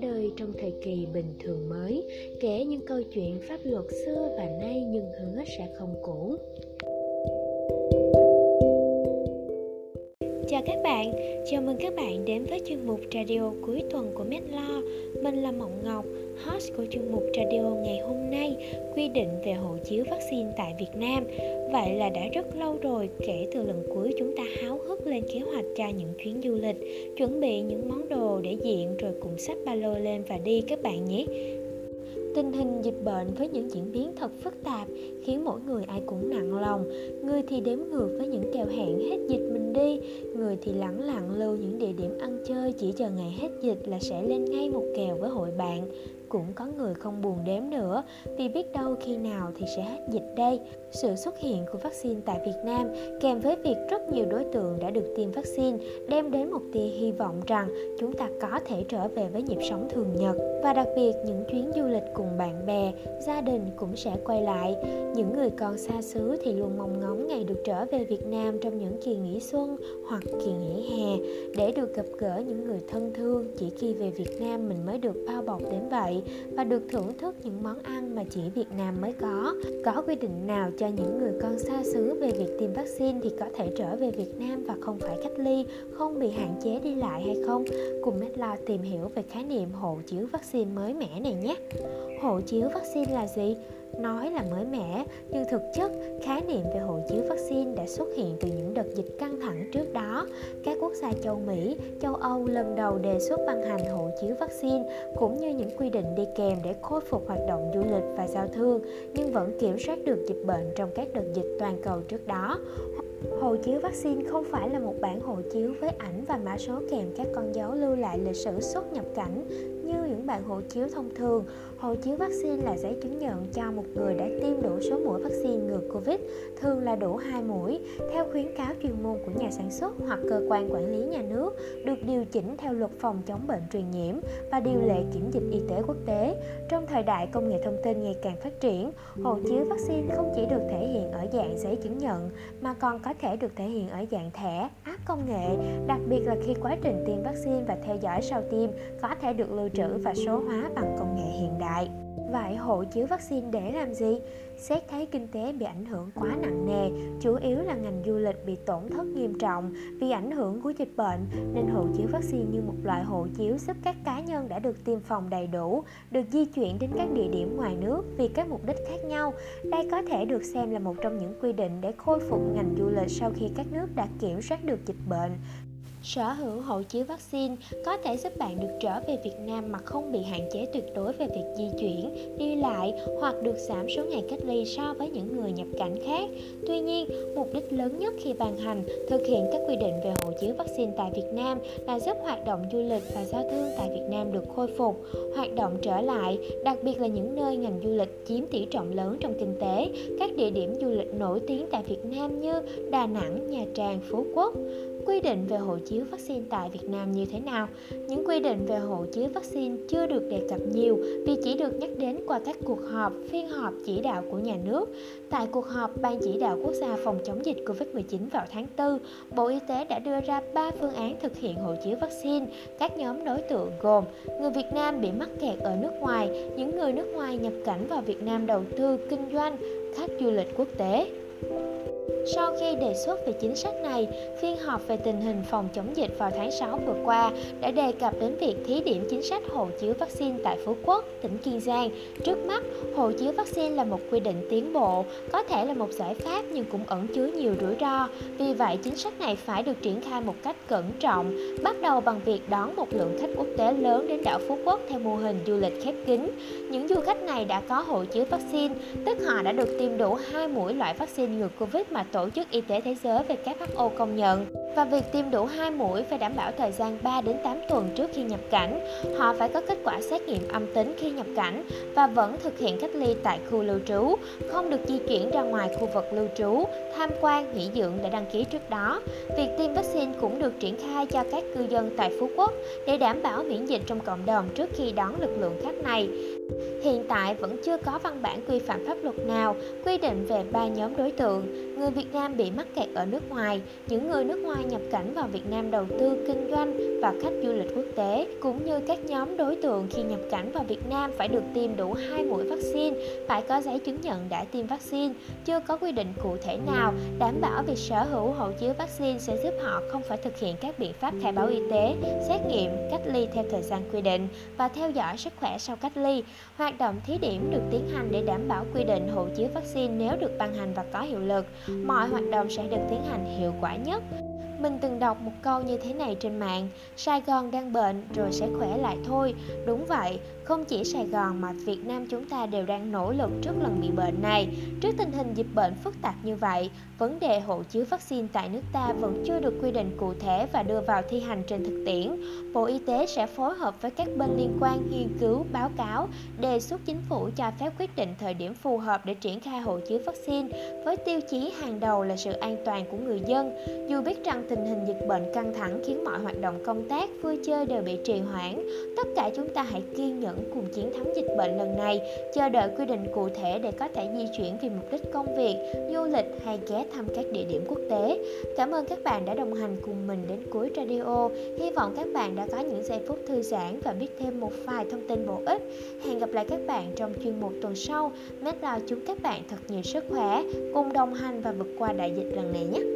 ra đời trong thời kỳ bình thường mới, kể những câu chuyện pháp luật xưa và nay nhưng hứa sẽ không cũ. Chào các bạn, chào mừng các bạn đến với chuyên mục radio cuối tuần của Medlo Mình là Mộng Ngọc, host của chuyên mục radio ngày hôm nay quy định về hộ chiếu vaccine tại Việt Nam. Vậy là đã rất lâu rồi kể từ lần cuối chúng ta háo hức lên kế hoạch cho những chuyến du lịch, chuẩn bị những món đồ để diện rồi cùng sách ba lô lên và đi các bạn nhé. Tình hình dịch bệnh với những diễn biến thật phức tạp khiến mỗi người ai cũng nặng lòng. Người thì đếm ngược với những kèo hẹn hết dịch mình đi, người thì lẳng lặng lưu những địa điểm ăn chơi chỉ chờ ngày hết dịch là sẽ lên ngay một kèo với hội bạn cũng có người không buồn đếm nữa vì biết đâu khi nào thì sẽ hết dịch đây. Sự xuất hiện của vaccine tại Việt Nam kèm với việc rất nhiều đối tượng đã được tiêm vaccine đem đến một tia hy vọng rằng chúng ta có thể trở về với nhịp sống thường nhật và đặc biệt những chuyến du lịch cùng bạn bè, gia đình cũng sẽ quay lại. Những người còn xa xứ thì luôn mong ngóng ngày được trở về Việt Nam trong những kỳ nghỉ xuân hoặc kỳ nghỉ hè để được gặp gỡ những người thân thương chỉ khi về Việt Nam mình mới được bao bọc đến vậy và được thưởng thức những món ăn mà chỉ Việt Nam mới có. Có quy định nào cho những người con xa xứ về việc tiêm vaccine thì có thể trở về Việt Nam và không phải cách ly, không bị hạn chế đi lại hay không? Cùng Medlaw tìm hiểu về khái niệm hộ chiếu vaccine mới mẻ này nhé. Hộ chiếu vaccine là gì? nói là mới mẻ, nhưng thực chất, khái niệm về hộ chiếu vaccine đã xuất hiện từ những đợt dịch căng thẳng trước đó các quốc gia châu mỹ, châu âu lần đầu đề xuất ban hành hộ chiếu vaccine, cũng như những quy định đi kèm để khôi phục hoạt động du lịch và giao thương, nhưng vẫn kiểm soát được dịch bệnh trong các đợt dịch toàn cầu trước đó Hộ chiếu vaccine không phải là một bản hộ chiếu với ảnh và mã số kèm các con dấu lưu lại lịch sử xuất nhập cảnh như những bản hộ chiếu thông thường. Hộ chiếu vaccine là giấy chứng nhận cho một người đã tiêm đủ số mũi vaccine ngừa Covid, thường là đủ 2 mũi, theo khuyến cáo chuyên môn của nhà sản xuất hoặc cơ quan quản lý nhà nước, được điều chỉnh theo luật phòng chống bệnh truyền nhiễm và điều lệ kiểm dịch y tế quốc tế. Trong thời đại công nghệ thông tin ngày càng phát triển, hộ chiếu vaccine không chỉ được thể hiện ở dạng giấy chứng nhận mà còn có thể được thể hiện ở dạng thẻ, app công nghệ, đặc biệt là khi quá trình tiêm vaccine và theo dõi sau tiêm có thể được lưu trữ và số hóa bằng công nghệ hiện đại. Vậy hộ chiếu vaccine để làm gì? Xét thấy kinh tế bị ảnh hưởng quá nặng nề, chủ yếu là ngành du lịch bị tổn thất nghiêm trọng vì ảnh hưởng của dịch bệnh, nên hộ chiếu vaccine như một loại hộ chiếu giúp các cá nhân đã được tiêm phòng đầy đủ, được di chuyển đến các địa điểm ngoài nước vì các mục đích khác nhau. Đây có thể được xem là một trong những quy định để khôi phục ngành du lịch sau khi các nước đã kiểm soát được dịch bệnh Sở hữu hộ chiếu vaccine có thể giúp bạn được trở về Việt Nam mà không bị hạn chế tuyệt đối về việc di chuyển, đi lại hoặc được giảm số ngày cách ly so với những người nhập cảnh khác. Tuy nhiên, mục đích lớn nhất khi ban hành thực hiện các quy định về hộ chiếu vaccine tại Việt Nam là giúp hoạt động du lịch và giao thương tại Việt Nam được khôi phục, hoạt động trở lại, đặc biệt là những nơi ngành du lịch chiếm tỷ trọng lớn trong kinh tế, các địa điểm du lịch nổi tiếng tại Việt Nam như Đà Nẵng, Nha Trang, Phú Quốc quy định về hộ chiếu vaccine tại Việt Nam như thế nào. Những quy định về hộ chiếu vaccine chưa được đề cập nhiều vì chỉ được nhắc đến qua các cuộc họp, phiên họp chỉ đạo của nhà nước. Tại cuộc họp Ban chỉ đạo quốc gia phòng chống dịch COVID-19 vào tháng 4, Bộ Y tế đã đưa ra 3 phương án thực hiện hộ chiếu vaccine. Các nhóm đối tượng gồm người Việt Nam bị mắc kẹt ở nước ngoài, những người nước ngoài nhập cảnh vào Việt Nam đầu tư, kinh doanh, khách du lịch quốc tế. Sau khi đề xuất về chính sách này, phiên họp về tình hình phòng chống dịch vào tháng 6 vừa qua đã đề cập đến việc thí điểm chính sách hộ chiếu vaccine tại Phú Quốc, tỉnh Kiên Giang. Trước mắt, hộ chiếu vaccine là một quy định tiến bộ, có thể là một giải pháp nhưng cũng ẩn chứa nhiều rủi ro. Vì vậy, chính sách này phải được triển khai một cách cẩn trọng, bắt đầu bằng việc đón một lượng khách quốc tế lớn đến đảo Phú Quốc theo mô hình du lịch khép kín. Những du khách này đã có hộ chiếu vaccine, tức họ đã được tiêm đủ hai mũi loại vaccine ngừa Covid mà Tổ chức Y tế Thế giới WHO công nhận và việc tiêm đủ 2 mũi phải đảm bảo thời gian 3 đến 8 tuần trước khi nhập cảnh. Họ phải có kết quả xét nghiệm âm tính khi nhập cảnh và vẫn thực hiện cách ly tại khu lưu trú, không được di chuyển ra ngoài khu vực lưu trú, tham quan, nghỉ dưỡng đã đăng ký trước đó. Việc tiêm vaccine cũng được triển khai cho các cư dân tại Phú Quốc để đảm bảo miễn dịch trong cộng đồng trước khi đón lực lượng khách này. Hiện tại vẫn chưa có văn bản quy phạm pháp luật nào quy định về ba nhóm đối tượng người Việt Nam bị mắc kẹt ở nước ngoài, những người nước ngoài nhập cảnh vào Việt Nam đầu tư, kinh doanh và khách du lịch quốc tế, cũng như các nhóm đối tượng khi nhập cảnh vào Việt Nam phải được tiêm đủ hai mũi vaccine, phải có giấy chứng nhận đã tiêm vaccine. Chưa có quy định cụ thể nào đảm bảo việc sở hữu hộ chiếu vaccine sẽ giúp họ không phải thực hiện các biện pháp khai báo y tế, xét nghiệm, cách ly theo thời gian quy định và theo dõi sức khỏe sau cách ly. Hoạt động thí điểm được tiến hành để đảm bảo quy định hộ chiếu vaccine nếu được ban hành và có hiệu lực. Mọi hoạt động sẽ được tiến hành hiệu quả nhất. Mình từng đọc một câu như thế này trên mạng Sài Gòn đang bệnh rồi sẽ khỏe lại thôi Đúng vậy, không chỉ Sài Gòn mà Việt Nam chúng ta đều đang nỗ lực trước lần bị bệnh này. Trước tình hình dịch bệnh phức tạp như vậy, vấn đề hộ chiếu vaccine tại nước ta vẫn chưa được quy định cụ thể và đưa vào thi hành trên thực tiễn. Bộ Y tế sẽ phối hợp với các bên liên quan nghiên cứu, báo cáo, đề xuất chính phủ cho phép quyết định thời điểm phù hợp để triển khai hộ chiếu vaccine với tiêu chí hàng đầu là sự an toàn của người dân. Dù biết rằng tình hình dịch bệnh căng thẳng khiến mọi hoạt động công tác, vui chơi đều bị trì hoãn, tất cả chúng ta hãy kiên nhẫn cùng chiến thắng dịch bệnh lần này, chờ đợi quy định cụ thể để có thể di chuyển vì mục đích công việc, du lịch hay ghé thăm các địa điểm quốc tế. Cảm ơn các bạn đã đồng hành cùng mình đến cuối radio. Hy vọng các bạn đã có những giây phút thư giãn và biết thêm một vài thông tin bổ ích. Hẹn gặp lại các bạn trong chuyên mục tuần sau. Medlao chúc các bạn thật nhiều sức khỏe, cùng đồng hành và vượt qua đại dịch lần này nhé.